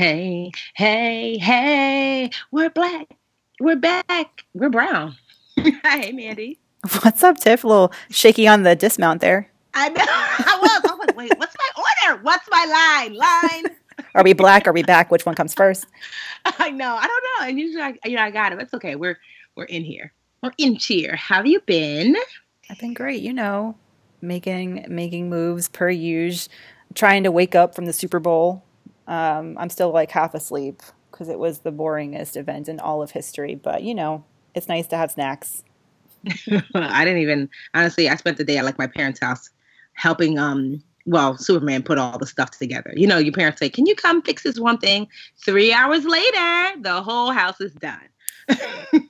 Hey, hey, hey, we're black. We're back. We're brown. hey, Mandy. What's up, Tiff? A little shaky on the dismount there. I know. I was. I was like, wait, what's my order? What's my line? Line. are we black? Are we back? Which one comes first? I know. I don't know. And usually, I, you know, I got it. It's okay. We're we're in here. We're in here. Have you been? I've been great. You know, making making moves per usual. Trying to wake up from the Super Bowl um, I'm still like half asleep because it was the boringest event in all of history. But you know, it's nice to have snacks. I didn't even honestly. I spent the day at like my parents' house helping. Um, well, Superman put all the stuff together. You know, your parents say, "Can you come fix this one thing?" Three hours later, the whole house is done.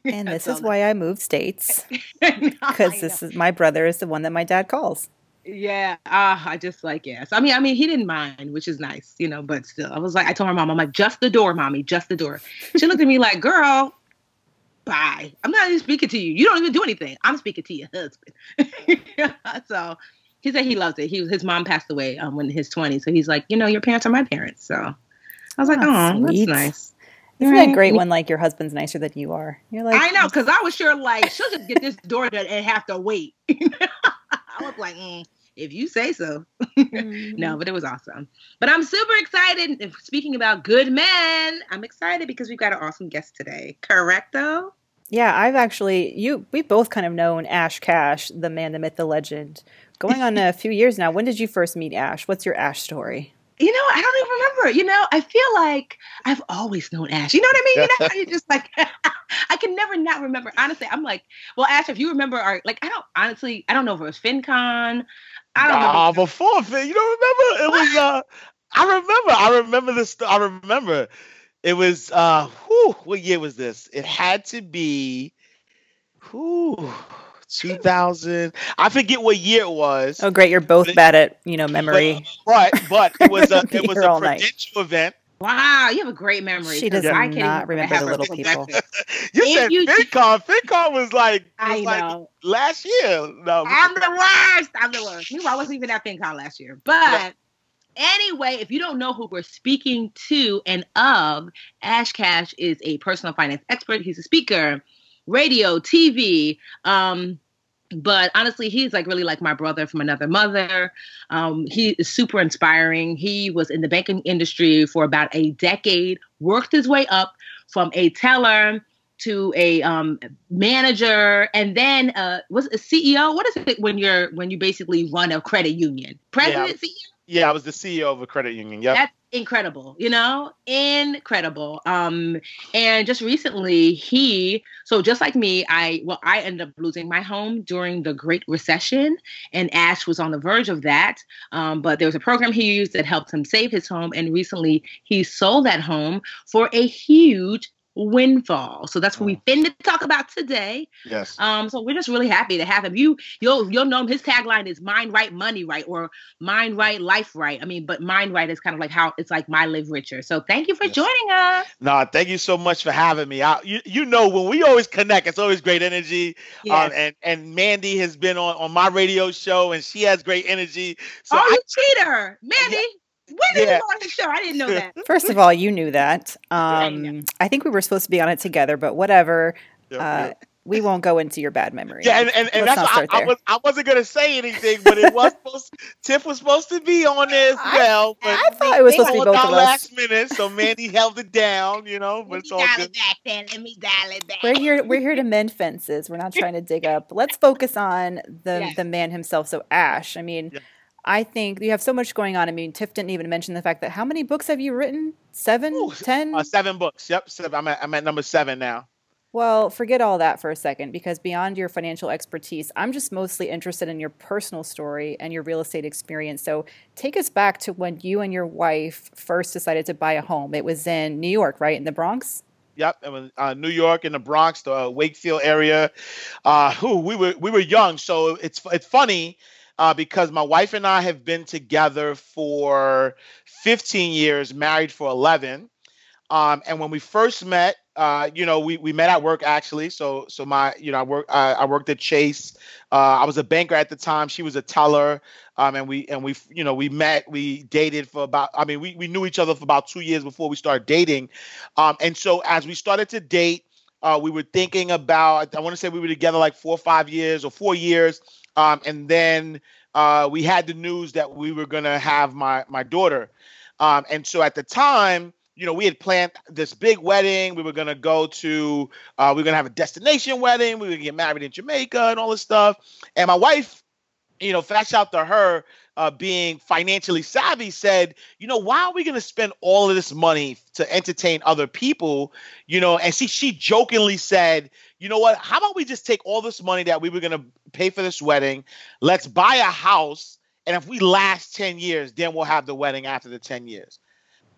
and this is why I moved states because this is my brother is the one that my dad calls. Yeah, uh, I just like yes. I mean, I mean, he didn't mind, which is nice, you know. But still, I was like, I told my mom, I'm like, just the door, mommy, just the door. She looked at me like, girl, bye. I'm not even speaking to you. You don't even do anything. I'm speaking to your husband. so he said he loves it. He his mom passed away um, when his 20s, so he's like, you know, your parents are my parents. So I was like, oh, that's nice. Isn't right. that great when like your husband's nicer than you are? You're like, I know, because I was sure like she'll just get this door done and have to wait. I was like, mm, if you say so. mm-hmm. No, but it was awesome. But I'm super excited. Speaking about good men, I'm excited because we've got an awesome guest today. Correct, though. Yeah, I've actually you we both kind of known Ash Cash, the man, the myth, the legend, going on a few years now. When did you first meet Ash? What's your Ash story? You know, I don't even remember. You know, I feel like I've always known Ash. You know what I mean? You know, you just like I can never not remember. Honestly, I'm like, well, Ash, if you remember our like, I don't honestly, I don't know if it was FinCon. I don't nah, remember. before Fin, you don't remember? It was uh, I remember. I remember this. I remember. It was uh, whew, what year was this? It had to be, whew, 2000. I forget what year it was. Oh, great! You're both but bad at you know memory. But, but, but it was a it was a prudential event. Wow, you have a great memory. She does I not remember the little people. you if said you, FinCon. FinCon was like was I like know. last year. No, I'm the worst. I'm the worst. I wasn't even at FinCon last year. But anyway, if you don't know who we're speaking to and of, Ash Cash is a personal finance expert. He's a speaker, radio, TV. Um, but honestly, he's like really like my brother from another mother. Um, he is super inspiring. He was in the banking industry for about a decade, worked his way up from a teller to a um, manager, and then uh, was a CEO. What is it when you're when you basically run a credit union? President, yeah. CEO. Yeah, I was the CEO of a credit union. Yeah, that's incredible. You know, incredible. Um, and just recently, he so just like me, I well, I ended up losing my home during the Great Recession, and Ash was on the verge of that. Um, but there was a program he used that helped him save his home, and recently he sold that home for a huge windfall. So that's what we've been to talk about today. Yes. Um, so we're just really happy to have him. You you'll you'll know him. His tagline is mind right, money right, or mind right, life right. I mean, but mind right is kind of like how it's like my live richer. So thank you for yes. joining us. No, thank you so much for having me. I, you you know when we always connect, it's always great energy. Um, yes. Um, and and Mandy has been on on my radio show and she has great energy. So oh, I, you cheater, Mandy. Yeah. When did yeah. you on the show? I didn't know that. First of all, you knew that. Um, I think we were supposed to be on it together, but whatever. Yep, uh, yep. we won't go into your bad memory. Yeah, and, and, and that's why I, I, was I wasn't gonna say anything, but it was supposed Tiff was supposed to be on there as well. But I, thought it was supposed to be both of us. last minute, so Mandy held it down, you know. But Let me dial it back then. Let me dial it back. We're here we're here to mend fences. We're not trying to dig up. Let's focus on the Yes. the man himself. So Ash, I mean, Yeah. I think you have so much going on. I mean, Tiff didn't even mention the fact that how many books have you written? Seven, Ooh, ten? Uh, seven books. Yep, seven. I'm at I'm at number seven now. Well, forget all that for a second because beyond your financial expertise, I'm just mostly interested in your personal story and your real estate experience. So take us back to when you and your wife first decided to buy a home. It was in New York, right? In the Bronx? Yep, it was uh, New York in the Bronx, the uh, Wakefield area. Uh, who we were we were young, so it's it's funny uh, because my wife and I have been together for 15 years, married for 11. Um, and when we first met, uh, you know, we, we met at work actually. So so my you know I work I, I worked at Chase. Uh, I was a banker at the time. She was a teller. Um, and we and we you know we met. We dated for about. I mean, we we knew each other for about two years before we started dating. Um, and so as we started to date, uh, we were thinking about. I want to say we were together like four or five years or four years. Um, and then uh, we had the news that we were gonna have my my daughter. Um, and so at the time, you know, we had planned this big wedding. We were gonna go to, uh, we were gonna have a destination wedding. We were gonna get married in Jamaica and all this stuff. And my wife, you know, flash out to her, uh, being financially savvy, said, you know, why are we gonna spend all of this money to entertain other people? You know, and she she jokingly said, you know what? How about we just take all this money that we were gonna pay for this wedding, let's buy a house, and if we last ten years, then we'll have the wedding after the ten years.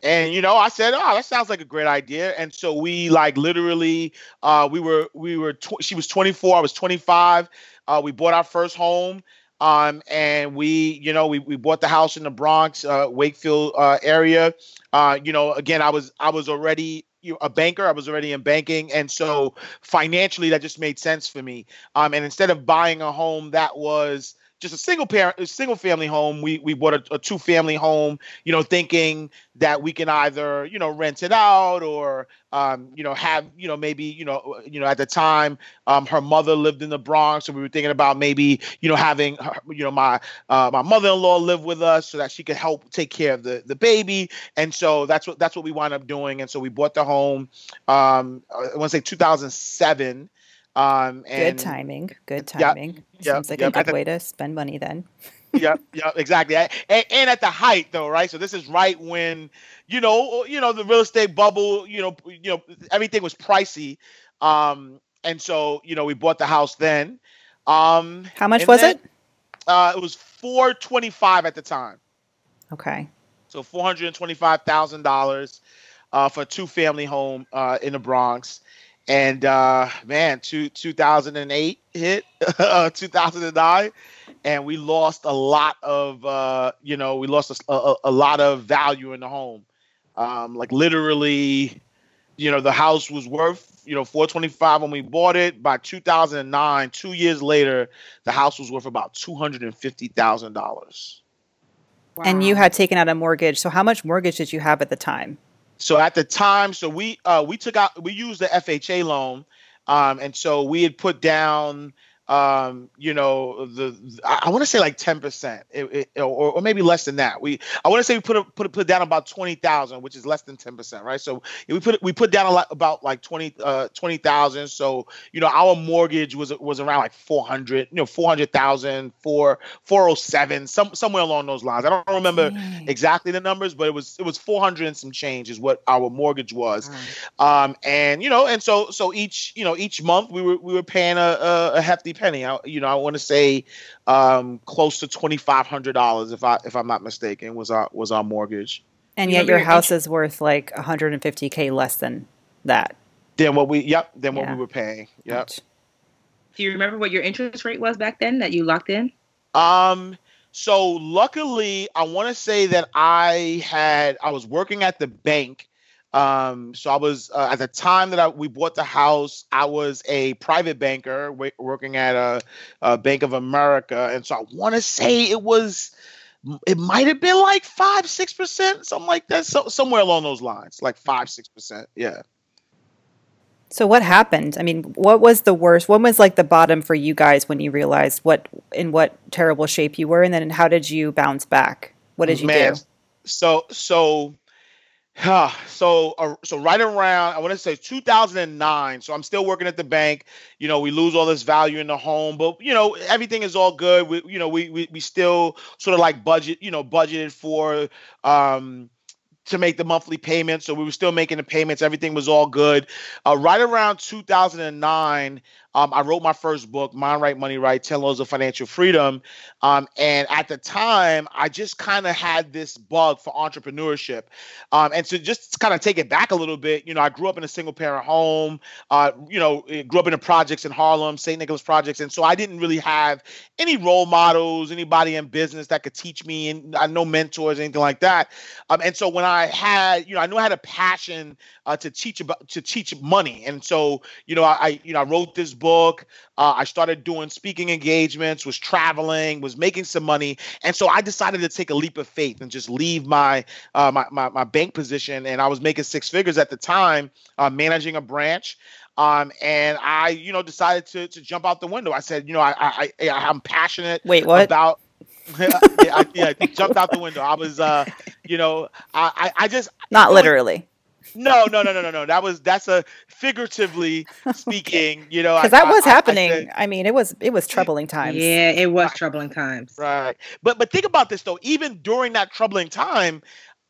And you know, I said, "Oh, that sounds like a great idea." And so we like literally, uh, we were we were tw- she was 24, I was 25. Uh, we bought our first home, um, and we you know we we bought the house in the Bronx, uh, Wakefield uh, area. Uh, you know, again, I was I was already you know, a banker. I was already in banking, and so financially that just made sense for me. Um, and instead of buying a home that was just a single parent, a single family home. We we bought a, a two family home, you know, thinking that we can either you know rent it out or um, you know have you know maybe you know you know at the time um, her mother lived in the Bronx, so we were thinking about maybe you know having her, you know my uh, my mother in law live with us so that she could help take care of the the baby, and so that's what that's what we wound up doing, and so we bought the home. Um, I want to say 2007. Um, and Good timing. Good timing. yeah, Seems like yeah. a good the- way to spend money then. yeah, yeah, exactly. And, and at the height, though, right? So this is right when, you know, you know, the real estate bubble, you know, you know, everything was pricey, um, and so you know, we bought the house then. Um, How much was then, it? Uh, it was four twenty five at the time, Okay. so four hundred and twenty five thousand dollars uh, for a two family home uh, in the Bronx. And uh, man, two, 2008 hit, uh, 2009, and we lost a lot of, uh, you know, we lost a, a, a lot of value in the home. Um, like literally, you know, the house was worth, you know, 425 when we bought it. By 2009, two years later, the house was worth about $250,000. And you had taken out a mortgage. So how much mortgage did you have at the time? So at the time, so we uh, we took out we used the FHA loan, um, and so we had put down um, you know the I, want to say like ten percent, or, or maybe less than that. We I want to say we put a, put a, put down about twenty thousand, which is less than ten percent, right? So we put we put down a lot about like 20 uh, 20,000. So you know our mortgage was was around like four hundred, you know 400,000, four 407, some somewhere along those lines. I don't remember Dang. exactly the numbers, but it was it was 400 and some change is what our mortgage was. Wow. Um, and you know, and so so each you know each month we were we were paying a a, a hefty penny. I, you know, I want to say um, close to twenty five hundred dollars if I if I'm not mistaken was our was our mortgage. And yet your your house is worth like 150k less than that. Then what we yep then what Yeah. we were paying yep. Ouch. Do you remember what your interest rate was back then that you locked in? Um. So luckily, I want to say that I had I was working at the bank. Um. So I was uh, at the time that I, we bought the house. I was a private banker wa- working at a, a Bank of America, and so I want to say it was. It might have been like five, six percent, something like that. So somewhere along those lines, like five, six percent. Yeah. So what happened? I mean, what was the worst? What was like the bottom for you guys when you realized what in what terrible shape you were, and then how did you bounce back? What did you Man, do? so so so uh, so right around I want to say 2009. So I'm still working at the bank. You know, we lose all this value in the home, but you know everything is all good. We you know we we, we still sort of like budget you know budgeted for um to make the monthly payments. So we were still making the payments. Everything was all good. Uh, right around 2009, um, I wrote my first book, Mind Right, Money Right 10 Laws of Financial Freedom. Um, and at the time, I just kind of had this bug for entrepreneurship. Um, and to just kind of take it back a little bit, you know, I grew up in a single parent home, uh, you know, eh, grew up in the projects in Harlem, St. Nicholas projects. And so I didn't really have any role models, anybody in business that could teach me, and I no mentors, anything like that. Um, and so when I had, you know, I knew I had a passion uh, to teach about to teach money, and so you know, I, I you know, I wrote this book. Uh, I started doing speaking engagements, was traveling, was making some money, and so I decided to take a leap of faith and just leave my uh, my, my, my bank position. And I was making six figures at the time, uh, managing a branch. Um, and I, you know, decided to to jump out the window. I said, you know, I I, I I'm passionate Wait, what? about yeah, I, yeah, I jumped out the window. I was, uh, you know, I, I, just Not literally, no, no, no, no, no, no. That was that's a figuratively speaking. You know, because that I, was I, I happening. said I mean, it was it was troubling times. Yeah, it was troubling times. right. But but think about this though. Even during that troubling time,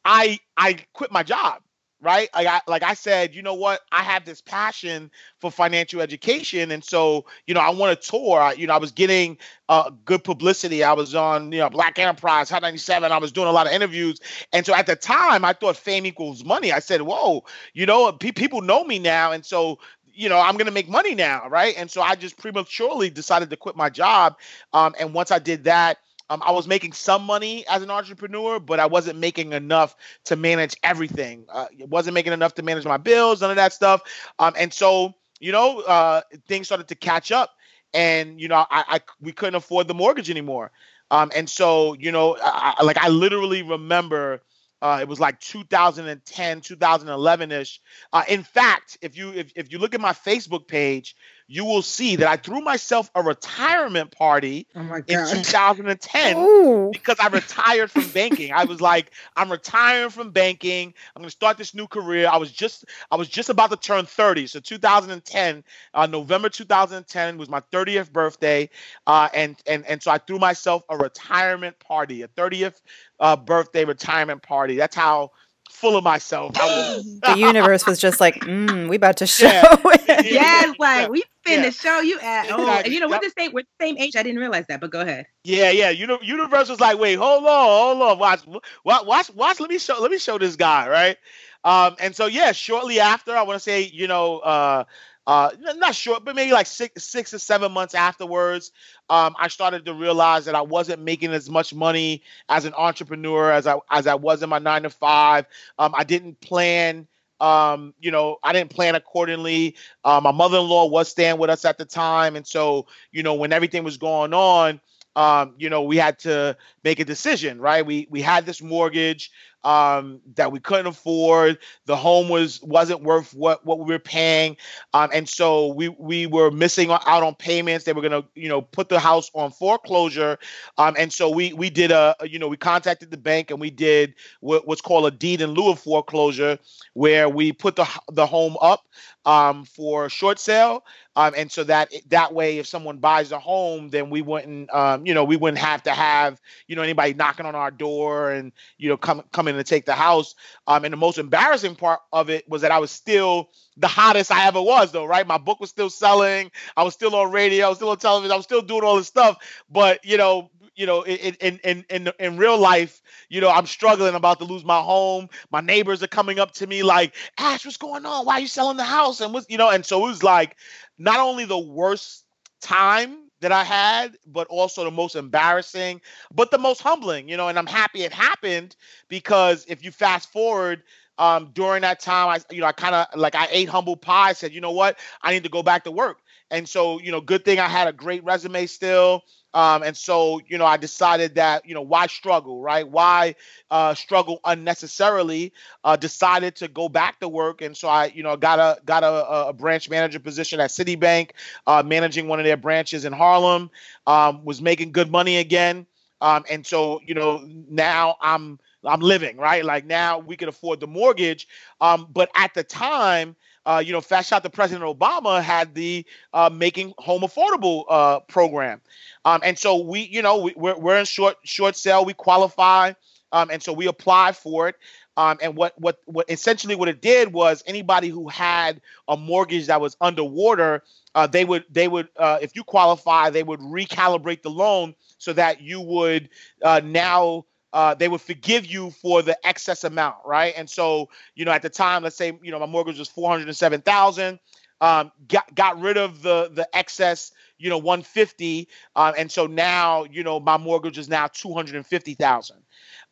I I quit my job. Right, like I like I said, you know what? I have this passion for financial education, and so you know I want to tour. I, you know, I was getting uh, good publicity. I was on you know Black Enterprise, Hot 97. I was doing a lot of interviews, and so at the time I thought fame equals money. I said, whoa, you know, pe- people know me now, and so you know i'm going to make money now right and so i just prematurely decided to quit my job um, and once i did that um, i was making some money as an entrepreneur but i wasn't making enough to manage everything. Uh, wasn't making enough to manage my bills none of that stuff. Um, and so you know uh, things started to catch up. And you know I, I we couldn't afford the mortgage anymore. Um, and so you know I, I- like i literally remember uh, it was like 2010 2011ish uh, in fact, if you if, if you look at my Facebook page, you will see that I threw myself a retirement party Oh in 2010 Ooh. because I retired from banking. I was like, I'm retiring from banking. I'm gonna start this new career. I was just I was just about to turn 30. So 2010, uh, November 2010 was my 30th birthday, uh, and and and so I threw myself a retirement party, a 30th uh, birthday retirement party. That's how full of myself was. The universe was just like, mm, we about to show. Yeah. it." Yes, like we Yeah. finna show you at oh, and you know we're the same we're the same age. I didn't realize that, but go ahead. Yeah, yeah. Uni- Universe was like, wait, hold on, hold on, watch, watch, watch, watch. Let me show, let me show this guy, right? Um, and so yeah, shortly after, I want to say, you know, uh, uh, not sure, but maybe like six, six or seven months afterwards, um, I started to realize that I wasn't making as much money as an entrepreneur as I as I was in my nine to five. Um, I didn't plan. Um, you know, I didn't plan accordingly. Uh, my mother-in-law was staying with us at the time, and so you know, when everything was going on, um, you know, we had to make a decision, right? We we had this mortgage um, that we couldn't afford. The home was wasn't worth what what we were paying, um, and so we we were missing out on payments. They were gonna, you know, put the house on foreclosure, um, and so we we did a, you know, we contacted the bank and we did what, what's called a deed in lieu of foreclosure, where we put the the home up um, for short sale, um, and so that that way, if someone buys a home, then we wouldn't, um, you know, we wouldn't have to have, you know, anybody knocking on our door and you know come come in to take the house. Um, and the most embarrassing part of it was that I was still the hottest I ever was, though, right? My book was still selling. I was still on radio. I was still on television. I was still doing all this stuff. But you know, you know, in in in in, in real life, you know, I'm struggling. I'm about to lose my home. My neighbors are coming up to me like, Ash, what's going on? Why are you selling the house? And what's you know, and so it was like not only the worst time that I had, but also the most embarrassing, but the most humbling, you know, and I'm happy it happened because if you fast forward um, during that time, I, you know, I kind of like I ate humble pie, said, you know what, I need to go back to work. And so you know, good thing I had a great resume still. Um, and so, you know, I decided that, you know, why struggle, right? Why uh, struggle unnecessarily? Uh, decided to go back to work, and so I, you know, got a got a, a branch manager position at Citibank, uh, managing one of their branches in Harlem. Um, was making good money again, um, and so, you know, now I'm I'm living right. Like now we could afford the mortgage, um, but at the time uh, you know, fast shot to President Obama had the uh, making home affordable uh, program, um, and so we, you know, we, we're, we're in short short sale. We qualify, um, and so we apply for it. Um, and what what what essentially what it did was anybody who had a mortgage that was underwater, uh, they would they would uh, if you qualify, they would recalibrate the loan so that you would uh, now uh, they would forgive you for the excess amount, right? And so, you know, at the time, let's say, you know, my mortgage was four hundred and seven thousand. Um, got got rid of the the excess, you know, one fifty, uh, and so now, you know, my mortgage is now two hundred and fifty thousand.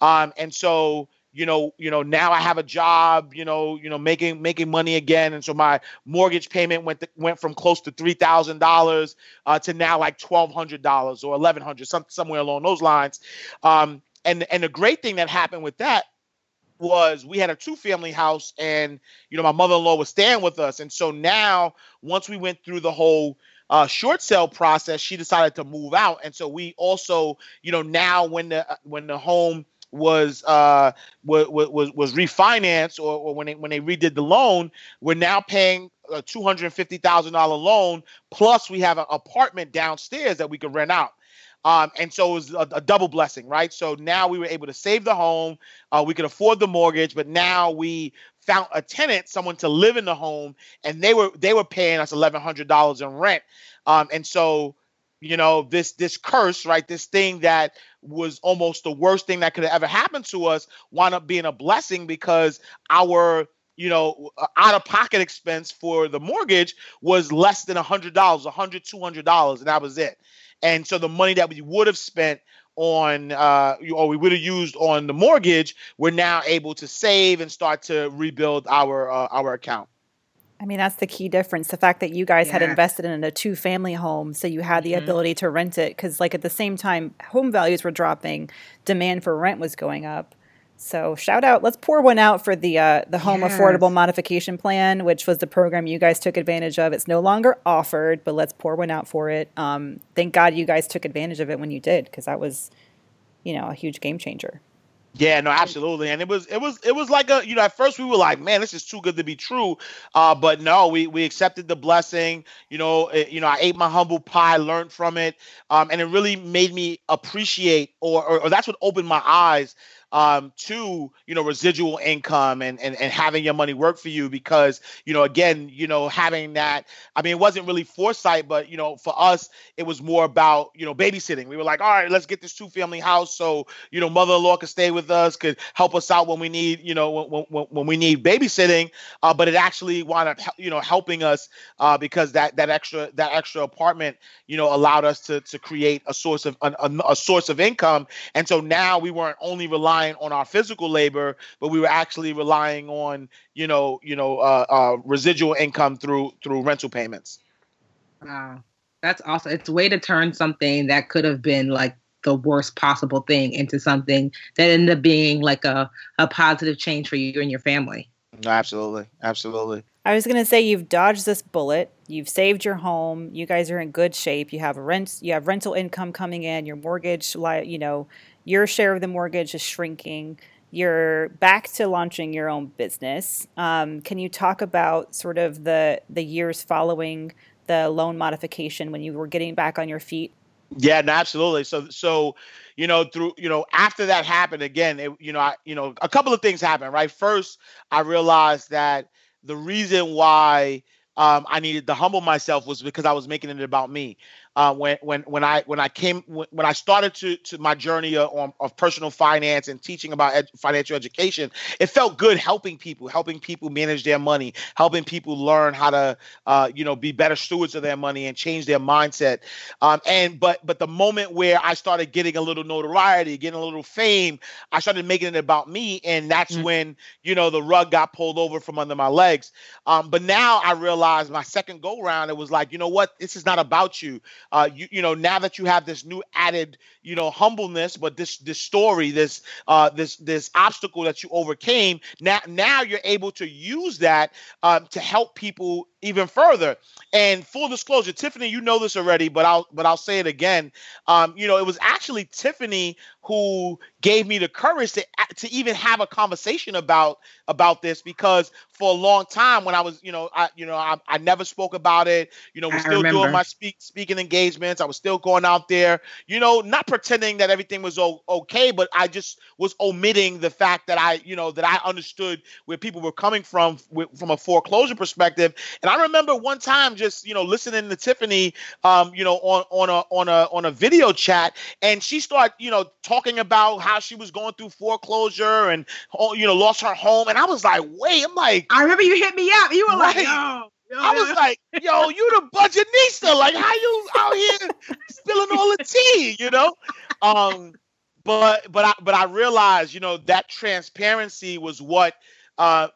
Um, and so, you know, you know, now I have a job, you know, you know, making making money again, and so my mortgage payment went went from close to three thousand uh, dollars to now like twelve hundred dollars or eleven hundred, some somewhere along those lines. Um, and and the great thing that happened with that was we had a two family house and you know my mother-in-law was staying with us. And so now once we went through the whole uh, short sale process she decided to move out. And so we also you know now when the when the home was uh was was, was refinanced or, or when they when they redid the loan we're now paying a two hundred fifty thousand dollar loan. Plus we have an apartment downstairs that we can rent out um, and so it was a, a, double blessing, right? So now we were able to save the home, uh, we could afford the mortgage, but now we found a tenant, someone to live in the home, and they were they were paying us eleven hundred dollars in rent. Um, and so you know this this curse right this thing that was almost the worst thing that could have ever happened to us wound up being a blessing because our you know out of pocket expense for the mortgage was less than a hundred dollars a hundred two hundred dollars and that was it and so the money that we would have spent on uh, or we would have used on the mortgage, we're now able to save and start to rebuild our uh, our account. I mean, that's the key difference. The fact that you guys yeah. had invested in a two family home, so you had the mm-hmm. ability to rent it. Because, like, at the same time, home values were dropping, demand for rent was going up. So shout out, let's pour one out for the uh, the home yes. affordable modification plan, which was the program you guys took advantage of. It's no longer offered, but let's pour one out for it. Um, thank God you guys took advantage of it when you did, because that was, you know, a huge game changer. Yeah, no, absolutely, and it was it was it was like a you know at first we were like, man, this is too good to be true, uh, but no, we we accepted the blessing. You know, it, you know, I ate my humble pie, learned from it, um, and it really made me appreciate, or, or or that's what opened my eyes um, to you know residual income and, and and having your money work for you because you know again you know having that I mean it wasn't really foresight but you know for us it was more about you know babysitting. We were like all right let's get this two family house so you know mother-in-law could stay with us could help us out when we need you know when, when, when we need babysitting. Uh, but it actually wound up you know helping us uh, because that that extra that extra apartment you know allowed us to to create a source of a, a source of income. And so now we weren't only relying relying on our physical labor, but we were actually relying on you know you know uh, uh, residual income through through rental payments. Wow, that's awesome! It's a way to turn something that could have been like the worst possible thing into something that ended up being like a, a positive change for you and your family. Absolutely, absolutely. I was going to say you've dodged this bullet. You've saved your home. You guys are in good shape. You have rent. You have rental income coming in. Your mortgage, you know, your share of the mortgage is shrinking. You're back to launching your own business. Um, can you talk about sort of the the years following the loan modification when you were getting back on your feet? Yeah, no, absolutely. So, so you know, through you know, after that happened again, it, you know, I, you know, a couple of things happened. Right, first, I realized that the reason why um, I needed to humble myself was because I was making it about me. Uh, when when when I when I came when I started to to my journey of, of personal finance and teaching about ed- financial education, it felt good helping people, helping people manage their money, helping people learn how to uh, you know be better stewards of their money and change their mindset. Um, and but but the moment where I started getting a little notoriety, getting a little fame, I started making it about me, and that's mm-hmm. when you know the rug got pulled over from under my legs. Um, but now I realized my second go round, it was like, you know what, this is not about you uh, you you know now that you have this new added you know humbleness, but this this story, this uh, this this obstacle that you overcame, now now you're able to use that um, to help people even further. And full disclosure, Tiffany, you know this already, but I'll but I'll say it again. Um, you know, it was actually Tiffany who gave me the courage to to even have a conversation about about this because for a long time when I was, you know, I you know, I, I never spoke about it. You know, we're still doing my speak speaking engagements. I was still going out there, you know, not pretending that everything was o- okay, but I just was omitting the fact that I, you know, that I understood where people were coming from from a foreclosure perspective. And I remember one time just, you know, listening to Tiffany um, you know, on on a on a on a video chat and she started, you know, talking about how she was going through foreclosure and oh, you know, lost her home and I was like, "Wait, I'm like I remember you hit me up. You were right. like, yo, Yo, I was like, yo, you the budgetnista. Like, how you out here spilling all the tea, you know? Um, but but I but I realized, you know, that transparency was what uh,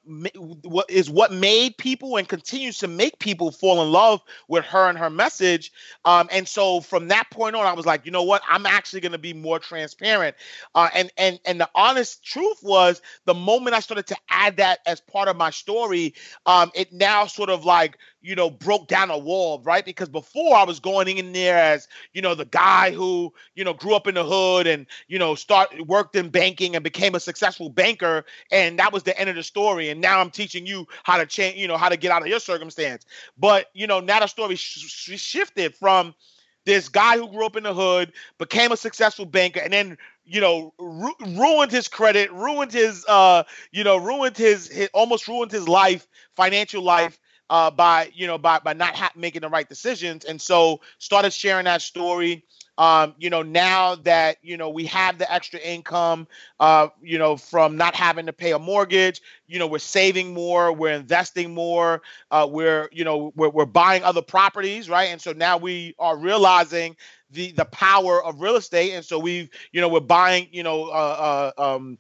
what is what made people and continues to make people fall in love with her and her message. Um, and so from that point on, I was like, you know what? I'm actually going to be more transparent. Uh, and and and the honest truth was, the moment I started to add that as part of my story, um, it now sort of like you know, broke down a wall, right? Because before I was going in there as, you know, the guy who, you know, grew up in the hood and, you know, start worked in banking and became a successful banker. And that was the end of the story. And now I'm teaching you how to change, you know, how to get out of your circumstance. But, you know, now the story sh- shifted from this guy who grew up in the hood, became a successful banker, and then you know ru- ruined his credit, ruined his uh, you know, ruined his, his almost ruined his life, financial life uh, by you know by by not ha- making the right decisions, and so started sharing that story. Um, you know, now that you know we have the extra income, uh, you know, from not having to pay a mortgage, you know, we're saving more, we're investing more, uh, we're you know we're, we're buying other properties, right? And so now we are realizing the the power of real estate, and so we've you know we're buying you know uh, uh um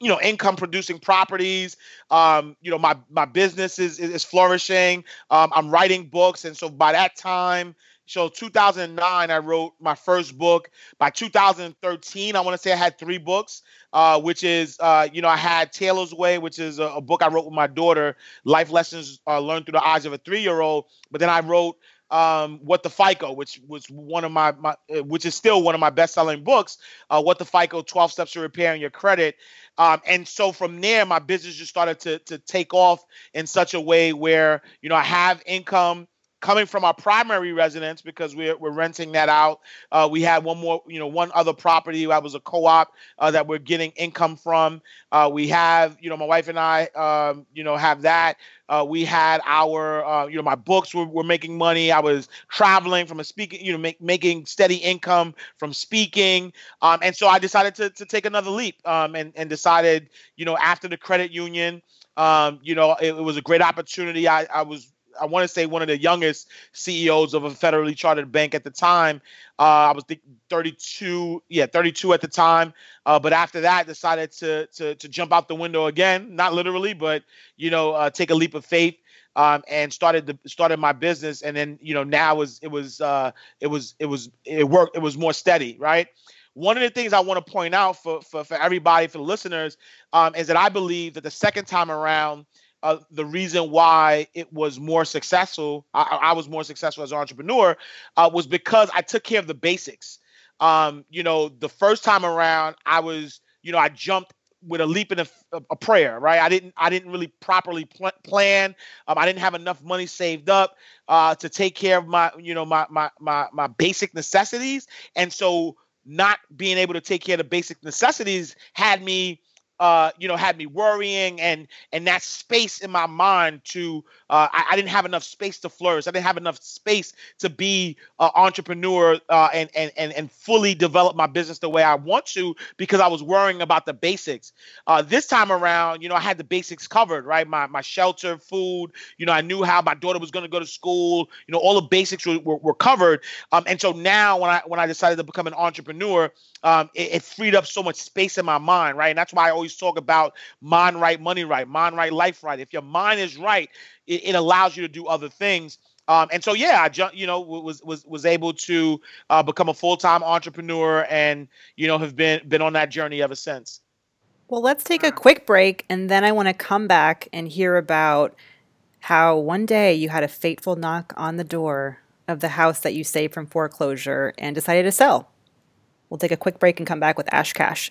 you know income producing properties. Um, you know my my business is is flourishing. Um, i'm writing books. And so by that time so 2009 i wrote my first book. By 2013 i want to say i had three books uh, which is uh, you know i had taylor's way which is a, a book i wrote with my daughter life lessons uh, learned through the eyes of a three-year-old. But then i wrote um, What the FICO, which was one of my, my uh, which is still one of my best-selling books. Uh, what the FICO: 12 Steps to Repairing Your Credit. Um, and so from there, my business just started to to take off in such a way where you know I have income coming from our primary residence because we're, we're renting that out. Uh, we had one more, you know, one other property that was a co-op uh, that we're getting income from. Uh, we have, you know, my wife and I, um, you know, have that. Uh, we had our, uh, you know, my books were, were making money. I was traveling from a speaking, you know, make, making steady income from speaking. Um, and so I decided to, to take another leap um, and, and decided, you know, after the credit union, um, you know, it, it, was a great opportunity. I, I was I want to say one of the youngest CEOs of a federally chartered bank at the time. Uh, I was 32, yeah, 32 at the time. Uh, but after that, decided to, to to jump out the window again, not literally, but you know, uh, take a leap of faith. Um, and started the started my business, and then you know now was it was uh, it was it was it worked. It was more steady, right? One of the things I want to point out for for, for everybody, for the listeners, um, is that I believe that the second time around, uh, the reason why it was more successful, I, I was more successful as an entrepreneur, uh, was because I took care of the basics. Um, you know, the first time around, I was, you know, I jumped with a leap in a, a prayer, right? I didn't, I didn't really properly pl- plan. Um, I didn't have enough money saved up uh, to take care of my, you know, my my my my basic necessities, and so not being able to take care of the basic necessities had me uh, you know, had me worrying and and that space in my mind to uh, I, I, didn't have enough space to flourish. I didn't have enough space to be an entrepreneur uh, and, and and and fully develop my business the way I want to because I was worrying about the basics. Uh, this time around, you know, I had the basics covered, right? My my shelter, food. You know, I knew how my daughter was going to go to school. You know, all the basics were, were, were covered. Um, and so now when I when I decided to become an entrepreneur, um, it, it freed up so much space in my mind, right? And that's why I always always talk about mind right, money right, mind right, life right. If your mind is right, it, it allows you to do other things. Um, and so yeah, I ju- you know was was was able to uh, become a full time entrepreneur, and you know have been been on that journey ever since. Well, let's take a quick break, and then I want to come back and hear about how one day you had a fateful knock on the door of the house that you saved from foreclosure and decided to sell. We'll take a quick break and come back with Ash Cash.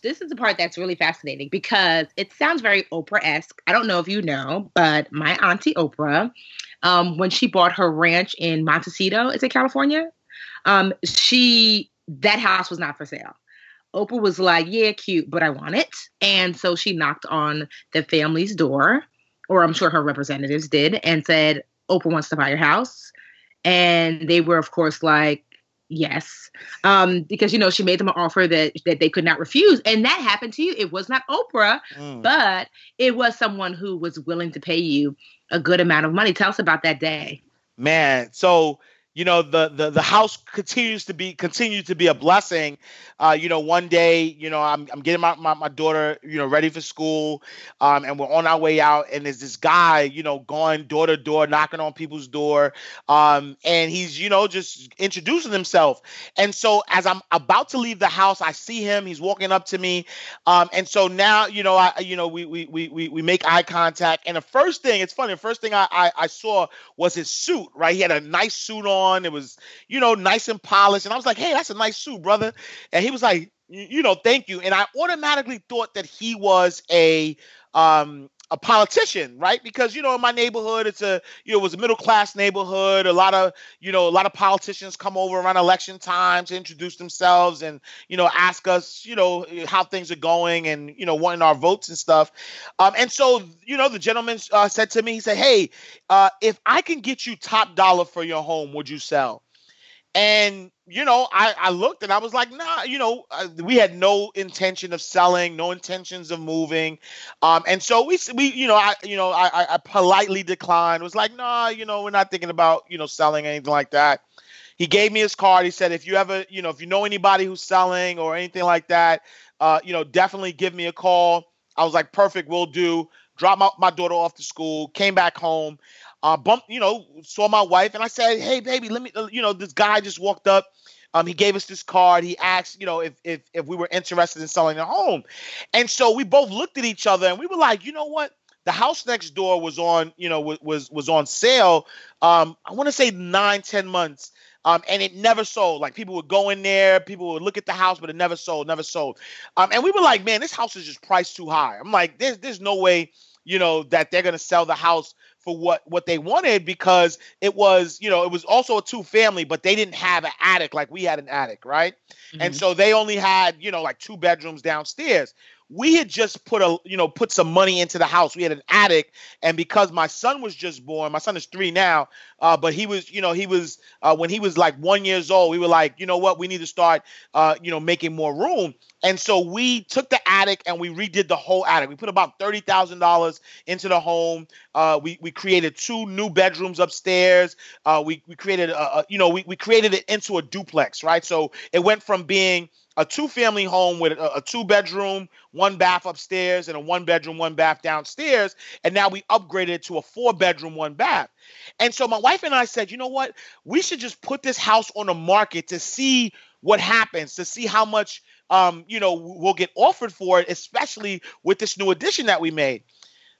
This is the part that's really fascinating because it sounds very Oprah esque. I don't know if you know, but my auntie Oprah, um, when she bought her ranch in Montecito, is it California? Um, she that house was not for sale. Oprah was like, "Yeah, cute, but I want it," and so she knocked on the family's door, or I'm sure her representatives did, and said, "Oprah wants to buy your house." And they were, of course, like, Yes, um, because you know she made them an offer that that they could not refuse, and that happened to you. It was not Oprah, mm. but it was someone who was willing to pay you a good amount of money. Tell us about that day. Man, so you know the the the house continues to be continue to be a blessing. Uh, you know one day you know i'm, I'm getting my, my, my daughter you know ready for school um, and we're on our way out and there's this guy you know going door to door knocking on people's door um, and he's you know just introducing himself. And so as i'm about to leave the house i see him he's walking up to me um, and so now you know i you know we we we we make eye contact and the first thing it's funny the first thing I, I i saw was his suit right? He had a nice suit on on. It was, you know, nice and polished. And I was like, hey, that's a nice suit, brother. And he was like, you know, thank you. And I automatically thought that he was a um a politician, right? Because you know, in my neighborhood, it's a you know, it was a middle class neighborhood. A lot of you know, a lot of politicians come over around election time to introduce themselves and you know, ask us you know how things are going and you know, wanting our votes and stuff. Um, and so you know, the gentleman uh, said to me, he said, "Hey, uh, if I can get you top dollar for your home, would you sell?" And you know, I, I looked and I was like, nah, you know, uh, we had no intention of selling, no intentions of moving, um, and so we we you know I you know I I politely declined. Was like, nah, you know, we're not thinking about you know selling anything like that. He gave me his card. He said, if you ever you know if you know anybody who's selling or anything like that, uh, you know, definitely give me a call. I was like, perfect, we'll do. Drop my, my daughter off to school, came back home uh, bumped, you know, saw my wife, and I said, "Hey, baby, let me, uh, you know, this guy just walked up. Um, he gave us this card. He asked, you know, if if if we were interested in selling a home, and so we both looked at each other and we were like, you know what? The house next door was on, you know, was was on sale. Um, I want to say nine, ten months. Um, and it never sold. Like people would go in there, people would look at the house, but it never sold, never sold. Um, and we were like, man, this house is just priced too high. I'm like, there's there's no way, you know, that they're gonna sell the house for what what they wanted because it was you know it was also a two family but they didn't have an attic like we had an attic right mm-hmm. and so they only had you know like two bedrooms downstairs we had just put a you know put some money into the house. We had an attic, and because my son was just born, my son is three now, uh, but he was you know he was uh, when he was like one years old. We were like, you know what, we need to start uh, you know making more room. And so we took the attic and we redid the whole attic. We put about thirty thousand dollars into the home. Uh, we we created two new bedrooms upstairs. Uh, we we created a, a you know we, we created it into a duplex, right? So it went from being a two family home with a, a, two bedroom, one bath upstairs, and a one bedroom, one bath downstairs. And now we upgraded it to a four bedroom, one bath. And so my wife and I said, you know what? We should just put this house on the market to see what happens, to see how much um, you know, we'll get offered for it, especially with this new addition that we made.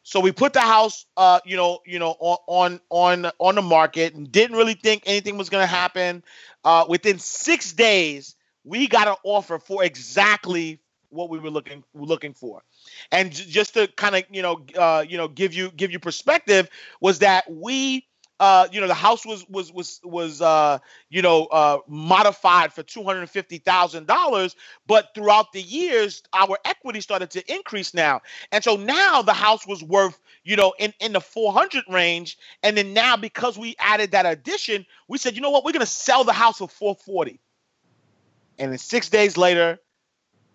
So we put the house, uh, you know, you know, on on on the market, and didn't really think anything was going to happen. Uh, within six days, we got an offer for exactly what we were looking looking for. And just to kind of you know uh, you know give you give you perspective was that we uh, you know, the house was was was was uh, you know uh, modified for two hundred fifty thousand dollars, but throughout the years, our equity started to increase now, and so now the house was worth you know in in the four hundred range, and then now because we added that addition, we said, you know what, we're gonna sell the house for four forty, and then six days later,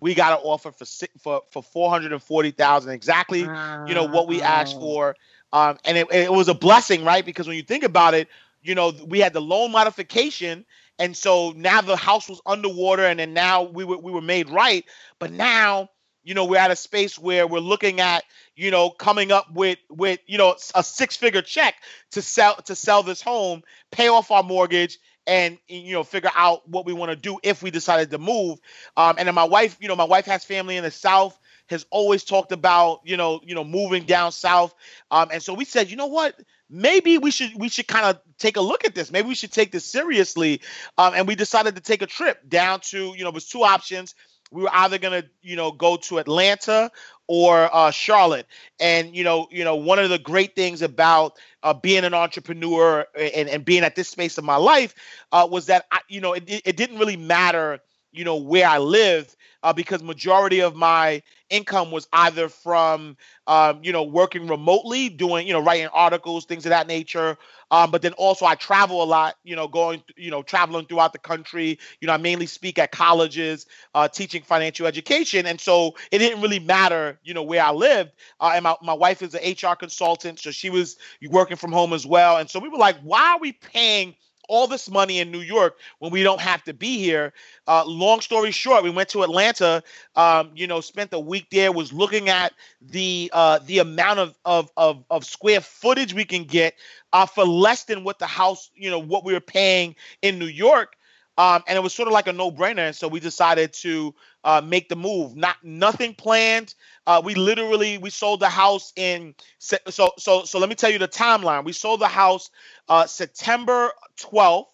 we got an offer for for for four hundred and forty thousand, exactly, you know what we asked for. Um, and it, it was a blessing, right? Because when you think about it, you know, we had the loan modification, and so now the house was underwater, and then now we were we were made right. But now, you know, we're at a space where we're looking at, you know, coming up with with you know a six figure check to sell to sell this home, pay off our mortgage, and you know figure out what we want to do if we decided to move. Um, and then my wife you know my wife has family in the south has always talked about you know you know moving down south. Um, and so we said you know what? Maybe we should we should kind of take a look at this. Maybe we should take this seriously. Um, and we decided to take a trip down to you know it was two options. We were either to you know go to atlanta or uh, charlotte. And you know you know one of the great things about uh, being an entrepreneur and, and being at this space of my life uh, was that I, you know it, it didn't really matter you know where i lived uh, because majority of my income was either from um, you know working remotely doing you know writing articles things of that nature um, but then also i travel a lot you know going you know traveling throughout the country. You know i mainly speak at colleges uh, teaching financial education and so it didn't really matter you know where i lived uh, and my, my wife is an hr consultant so she was working from home as well and so we were like why are we paying all this money in New York when we don't have to be here. Uh, long story short, we went to Atlanta. Um, you know, spent a week there. Was looking at the uh, the amount of, of of of square footage we can get uh, for less than what the house, you know, what we were paying in New York. Um, and it was sort of like a no-brainer, and so we decided to uh, make the move. Not nothing planned. Uh, we literally we sold the house in so so so. Let me tell you the timeline. We sold the house uh, September 12th.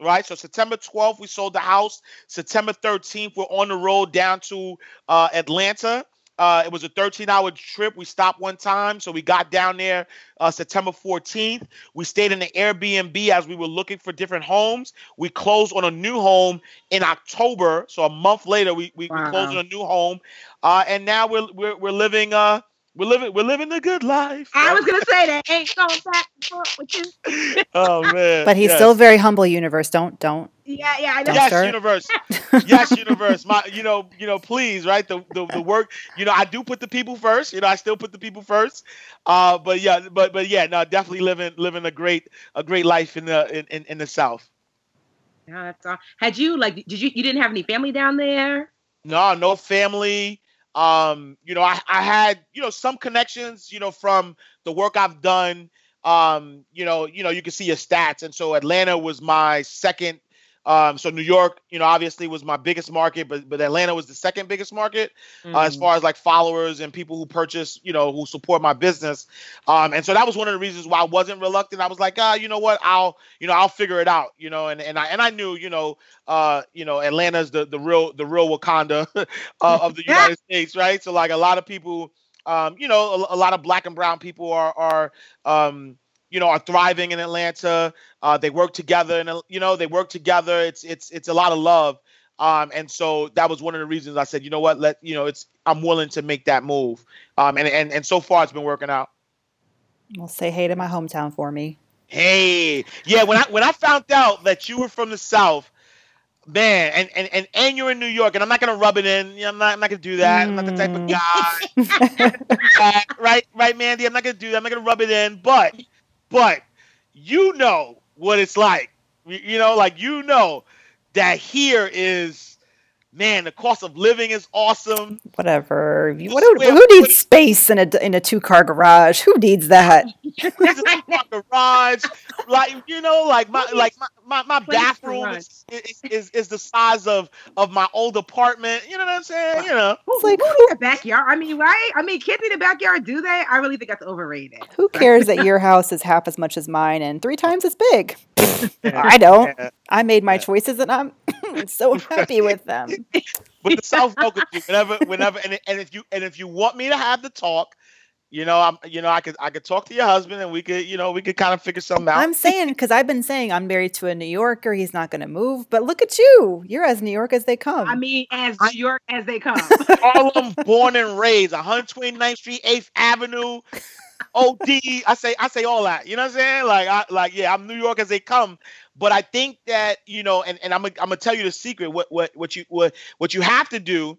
Right, so September 12th we sold the house. September 13th we're on the road down to uh, Atlanta. Uh, it was a 13 hour trip. We stopped one time. So we got down there uh, September 14th. We stayed in the Airbnb as we were looking for different homes. We closed on a new home in October. So a month later, we, we, wow. we closed on a new home. Uh, and now we're, we're, we're living. We're living, we're living a good life. I was gonna say that ain't going back and forth with you. oh man! But he's yes. still very humble. Universe, don't don't yeah, yeah, I know. Yes, start. universe. yes, universe. My, you know, you know, please, right? The, the the work. You know, I do put the people first. You know, I still put the people first. Uh, but yeah, but but yeah, no, definitely living living a great a great life in the in in in, the South. Yeah, that's all. Had you like? Did you you didn't have any family down there? No, no family. Um, you know, I I had you know some connections. You know, from the work I've done. Um, you know, you know, you can see your stats, and so Atlanta was my second um, so New York, you know, obviously was my biggest market, but but Atlanta was the second biggest market mm. uh, as mm. far as like followers and people who purchase, you know, who support my business. Um, and so that was one of the reasons why I wasn't reluctant. I was like, ah, you know what, I'll, you know, I'll figure it out, you know, and and I and I knew, you know, uh, you know, Atlanta's the the real the real Wakanda uh, of the United States, right? So like a lot of people, um, you know, a, a lot of black and brown people are are um you know, are thriving in Atlanta. Uh, they work together, and you know, they work together. It's it's it's a lot of love. Um, and so that was one of the reasons I said, you know what, let you know, it's I'm willing to make that move. Um, and and and so far it's been working out. Well, say hey to my hometown for me. Hey, yeah. When I when I found out that you were from the South, man, and and and, and you're in New York, and I'm not gonna rub it in. You know, I'm not I'm not gonna do that. I'm not the type of Mm. guy. Uh, right, right, Mandi. I'm not gonna do that. I'm not gonna rub it in. But, but, you know what it's like. You- know, like you know that here is, man. The cost of living is awesome. Whatever. You- You What, who, who needs space in a in a two car garage? Who needs that? This is my garage, like you know, like my like my my, my bathroom is, is, is is the size of of my old apartment. You know what I'm saying? You know. Who, It's like, who who- needs a backyard? I mean, right? I mean, kids need a backyard, do they? I really think that's overrated. Who cares that your house is half as much as mine and three times as big? I don't. I made my choices and I'm so happy with them. But the South welcomes you whenever, whenever, and, and if you and if you want me to have the talk, you know, I'm, you know, I could I could talk to your husband and we could, you know, we could kind of figure something out. I'm saying because I've been saying I'm married to a New Yorker. He's not going to move. But look at you. You're as New York as they come. I mean, as New York as they come. Harlem, born and raised, 129th Street, 8th Avenue, OD. I say I say all that. You know what I'm saying? Like I like yeah, I'm New York as they come. But I think that you know, and, and I'm gonna- I'm gonna tell you the secret. What what what you what what you have to do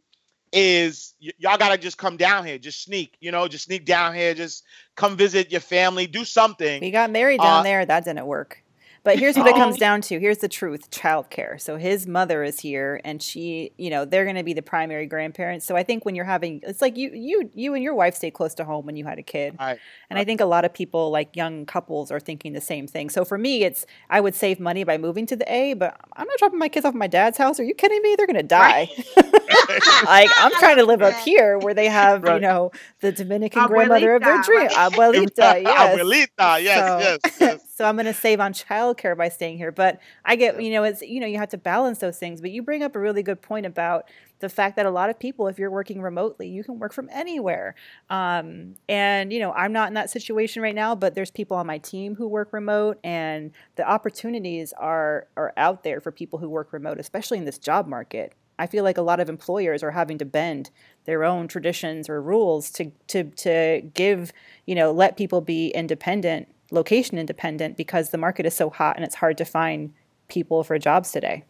is y- y'all gotta just come down here, just sneak. You know, just sneak down here, just come visit your family, do something. we got married down Uh, there. That didn't work. But here's what it comes Oh. down to. Here's the truth childcare. So his mother is here and she, you know, they're going to be the primary grandparents. So I think when you're having, it's like you, you, you and your wife stayed close to home when you had a kid. Right. And I think a lot of people, like young couples, are thinking the same thing. So for me, it's I would save money by moving to the A, but I'm not dropping my kids off at my dad's house. Are you kidding me? They're gonna die. like I'm trying to live up here where they have, you know, the Dominican grandmother of their Abuelita, dream, abuelita. Yes. Abuelita, yes, So- yes, yes. So I'm going to save on childcare by staying here. But I get, you know, it's you know, you have to balance those things. But you bring up a really good point about the fact that a lot of people, if you're working remotely, you can work from anywhere. Um, and you know, I'm not in that situation right now, but there's people on my team who work remote, and the opportunities are are out there for people who work remote, especially in this job market. I feel like a lot of employers are having to bend their own traditions or rules to to to give you know let people be independent, location independent, because the market is so hot and it's hard to find people for jobs today.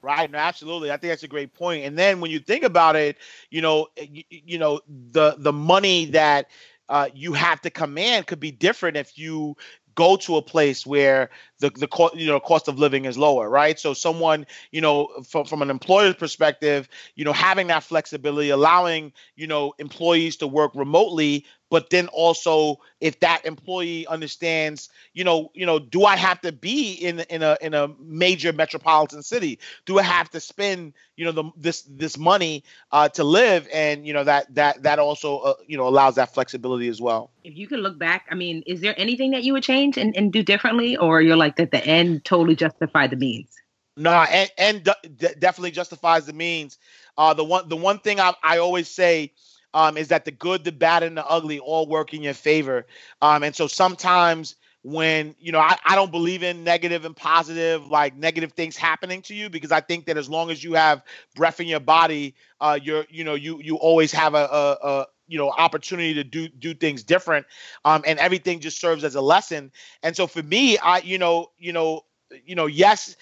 Right, no, absolutely. I think that's a great point. And then when you think about it, you know, you, you know, the the money that uh, you have to command could be different if you go to a place where the the cost you know cost of living is lower, right? So someone you know from from an employer's perspective, you know, having that flexibility, allowing you know employees to work remotely, but then also if that employee understands, you know, you know, do I have to be in in a in a major metropolitan city? Do I have to spend you know the this this money uh, to live? And you know that that that also uh, you know allows that flexibility as well. if you could look back, I mean, is there anything that you would change and, and do differently, or you're like that the end totally justified the means? No, and and de- de- definitely justifies the means. Uh, the one the one thing I I always say um, is that the good, the bad, and the ugly all work in your favor. Um, and so sometimes when you know I, I don't believe in negative and positive like negative things happening to you because I think that as long as you have breath in your body, uh, you're you know you you always have a, a you know opportunity to do do things different um and everything just serves as a lesson and so for me i you know you know you know yes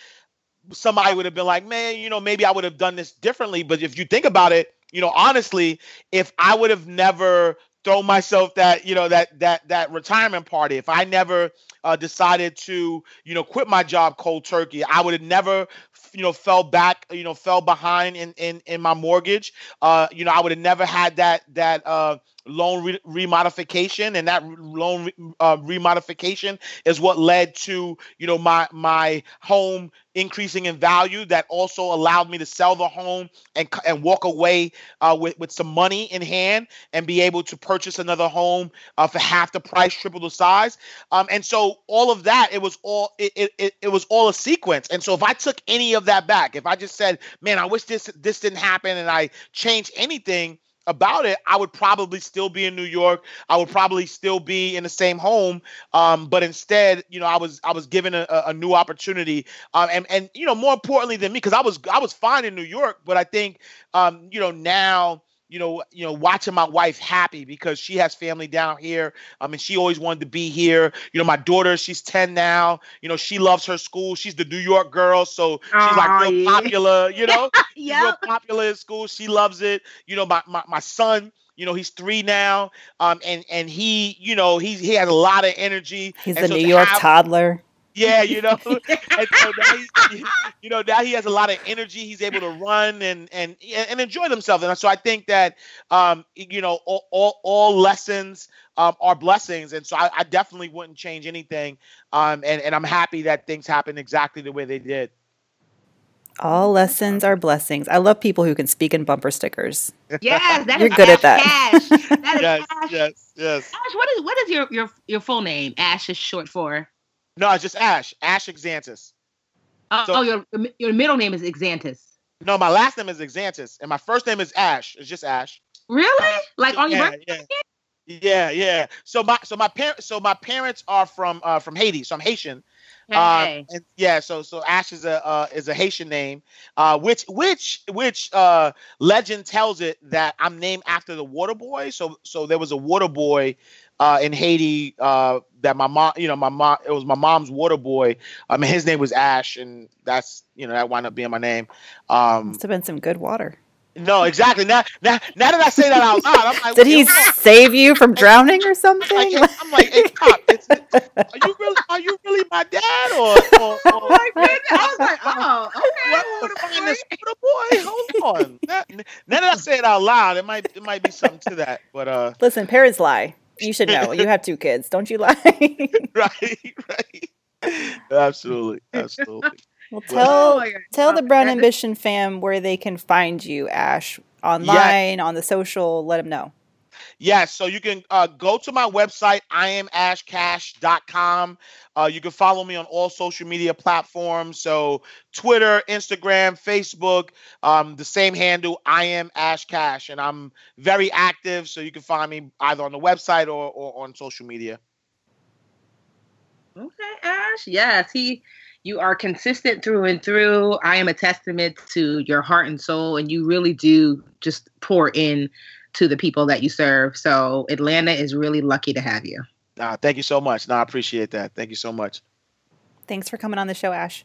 somebody would have been like, man, you know, maybe I would have done this differently. But if you think about it, you know, honestly, if I would have never thrown myself that, you know, that that that retirement party, if I never uh, decided to, you know, quit my job cold turkey, I would have never, you know, fell back, you know, fell behind in in in my mortgage. Uh, you know, I would have never had that that uh loan re- remodification and that loan re- uh, remodification is what led to you know my my home increasing in value that also allowed me to sell the home and and walk away uh, with with some money in hand and be able to purchase another home uh, for half the price triple the size um, and so all of that it was all it, it, it, was all a sequence and so if i took any of that back if i just said man i wish this this didn't happen and i changed anything about it, I would probably still be in New York. I would probably still be in the same home. Um, but instead, you know, I was I was given a, a new opportunity. Um, and and you know, more importantly than me, because I was I was fine in New York, but I think um, you know, now you know, you know, watching my wife happy because she has family down here. I mean, she always wanted to be here. You know, my daughter, she's 10 now. You know, she loves her school. She's the New York girl, so she's like real popular, you know. She's real popular in school. She loves it. You know, my my, my son, you know, he's three now. Um, and and he, you know, he's he has a lot of energy. He's And the so New York have- toddler. Yeah, you know, and so now he, you know now he has a lot of energy. He's able to run and and and enjoy himself. And so I think that um, you know all all, all lessons um, are blessings. And so I, I definitely wouldn't change anything. Um, and and I'm happy that things happened exactly the way they did. All lessons are blessings. I love people who can speak in bumper stickers. Yes, that You're is good at Ash that. Cash. That is Yes, Ash. yes, yes. Ash, what is what is your your your full name? Ash is short for. No, it's just Ash. Ash Exantus. Oh, So- oh, your your middle name is Exantus. No, my last name is Exantus, and my first name is Ash. It's just Ash. Really? Like on your yeah, birthday? yeah. Yeah, yeah. So my so my parents so my parents are from uh from Haiti, so I'm Haitian. Uh, Hey. and yeah, so so Ash is a uh, is a Haitian name, uh, which which which uh, legend tells it that I'm named after the water boy. So so there was a water boy uh, in Haiti uh, that my mom, you know, my mom, it was my mom's water boy. I mean, his name was Ash, and that's you know that wound up being my name. Um, Must have been some good water. no, exactly. Now, now, now that I say that out loud, I'm like, Did he "Yo, save you from drowning or I'm something? like, I'm like, hey, Pop, it's, are you really, are you really my dad, or, or, or Oh my goodness. I was like, oh, okay. what water the find boy. this little boy? Hold on. Now, now that I say it out loud, it might, it might be something to that. But uh, Listen, parents lie. You should know. You have two kids. Don't you lie? right, right, absolutely, absolutely. well, Oh tell my God. tell the Oh, Brown Ambition fam where they can find you, Ash, online, on the social. Let them know. Yes, so you can uh, go to my website, iamashcash.com. Uh, you can follow me on all social media platforms. So Twitter, Instagram, Facebook, um, the same handle, I am Ash Cash. And I'm very active, so you can find me either on the website or, or on social media. Okay, Ash. Yes, he. You are consistent through and through. I am a testament to your heart and soul, and you really do just pour in to the people that you serve. So Atlanta is really lucky to have you. Uh, thank you so much. No, I appreciate that. Thank you so much. Thanks for coming on the show, Ash.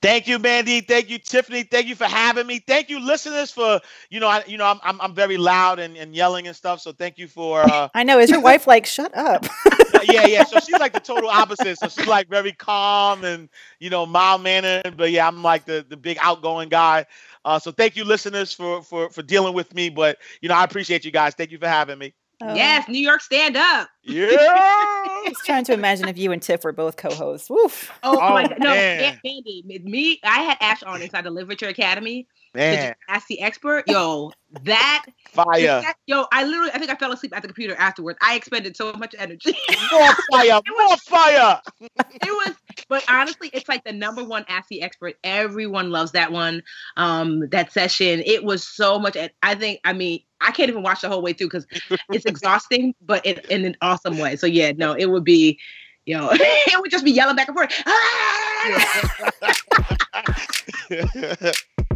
Thank you, Mandi. Thank you, Tiffany. Thank you for having me. Thank you, listeners, for you know, I you know, I'm I'm, I'm very loud and, and yelling and stuff. So thank you for uh, I know. Is your wife like, shut up? yeah, yeah. So she's like the total opposite. So she's like very calm and you know mild mannered, but yeah, I'm like the the big outgoing guy. Uh, so thank you, listeners, for for for dealing with me. But you know, I appreciate you guys. Thank you for having me. Oh, Yes, New York, stand up. Yeah. I was trying to imagine if you and Tiff were both co-hosts. Woof. Oh, Oh, my God. No, man. Aunt me, I had Ash on inside the Live Richer Academy. Man, Ask the expert. Yo, that, fire. that- yo, I literally, I think I fell asleep at the computer afterwards. I expended so much energy. More fire. More fire. it was, but honestly, it's like the number one Ask the Expert. Everyone loves that one. Um, that session. It was so much. and I think, I mean, I can't even watch the whole way through because it's exhausting, but it, in an awesome way. So yeah, no, it would be, you know, it would just be yelling back and forth. Ah!